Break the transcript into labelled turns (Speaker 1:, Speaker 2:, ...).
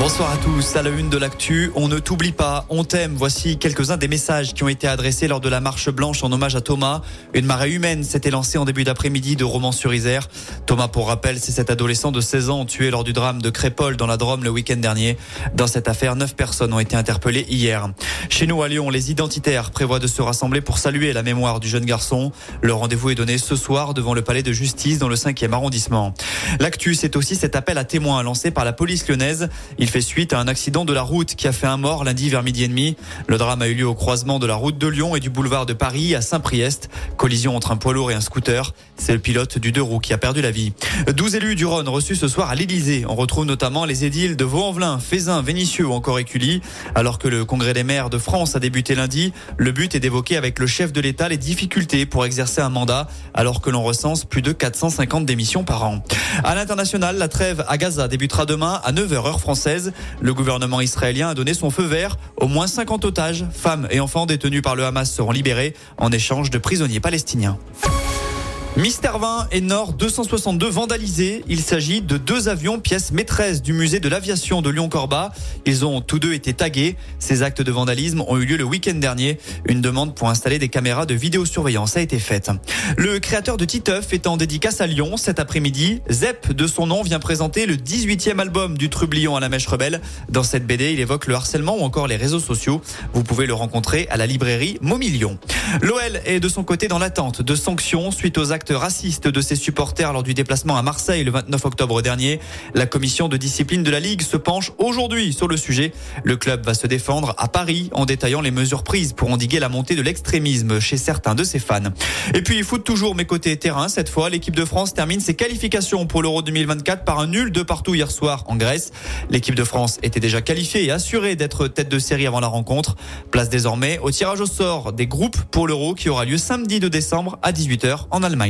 Speaker 1: Bonsoir à tous. À la une de l'actu, on ne t'oublie pas, on t'aime. Voici quelques-uns des messages qui ont été adressés lors de la marche blanche en hommage à Thomas. Une marée humaine s'était lancée en début d'après-midi de Romans-sur-Isère. Thomas, pour rappel, c'est cet adolescent de 16 ans tué lors du drame de Crépole dans la Drôme le week-end dernier. Dans cette affaire, neuf personnes ont été interpellées hier. Chez nous à Lyon, les identitaires prévoient de se rassembler pour saluer la mémoire du jeune garçon. Le rendez-vous est donné ce soir devant le palais de justice dans le 5e arrondissement. L'actu, c'est aussi cet appel à témoins lancé par la police lyonnaise. Fait suite à un accident de la route qui a fait un mort lundi vers midi et demi. Le drame a eu lieu au croisement de la route de Lyon et du boulevard de Paris à Saint-Priest. Collision entre un poids lourd et un scooter. C'est le pilote du deux roues qui a perdu la vie. 12 élus du Rhône reçus ce soir à l'Élysée. On retrouve notamment les édiles de Vaux-en-Velin, Fézin, Vénissieux ou encore Écully. Alors que le congrès des maires de France a débuté lundi, le but est d'évoquer avec le chef de l'État les difficultés pour exercer un mandat alors que l'on recense plus de 450 démissions par an. À l'international, la trêve à Gaza débutera demain à 9h heure française. Le gouvernement israélien a donné son feu vert. Au moins 50 otages, femmes et enfants détenus par le Hamas seront libérés en échange de prisonniers palestiniens. Mister 20 et Nord 262 vandalisés. Il s'agit de deux avions pièces maîtresses du musée de l'aviation de Lyon-Corba. Ils ont tous deux été tagués. Ces actes de vandalisme ont eu lieu le week-end dernier. Une demande pour installer des caméras de vidéosurveillance a été faite. Le créateur de Titeuf est en dédicace à Lyon cet après-midi. Zep, de son nom, vient présenter le 18e album du Trublion à la Mèche Rebelle. Dans cette BD, il évoque le harcèlement ou encore les réseaux sociaux. Vous pouvez le rencontrer à la librairie Momilion. L'OL est de son côté dans l'attente de sanctions suite aux actes raciste de ses supporters lors du déplacement à Marseille le 29 octobre dernier. La commission de discipline de la Ligue se penche aujourd'hui sur le sujet. Le club va se défendre à Paris en détaillant les mesures prises pour endiguer la montée de l'extrémisme chez certains de ses fans. Et puis, foot toujours mes côtés terrain. Cette fois, l'équipe de France termine ses qualifications pour l'Euro 2024 par un nul de partout hier soir en Grèce. L'équipe de France était déjà qualifiée et assurée d'être tête de série avant la rencontre. Place désormais au tirage au sort des groupes pour l'Euro qui aura lieu samedi de décembre à 18h en Allemagne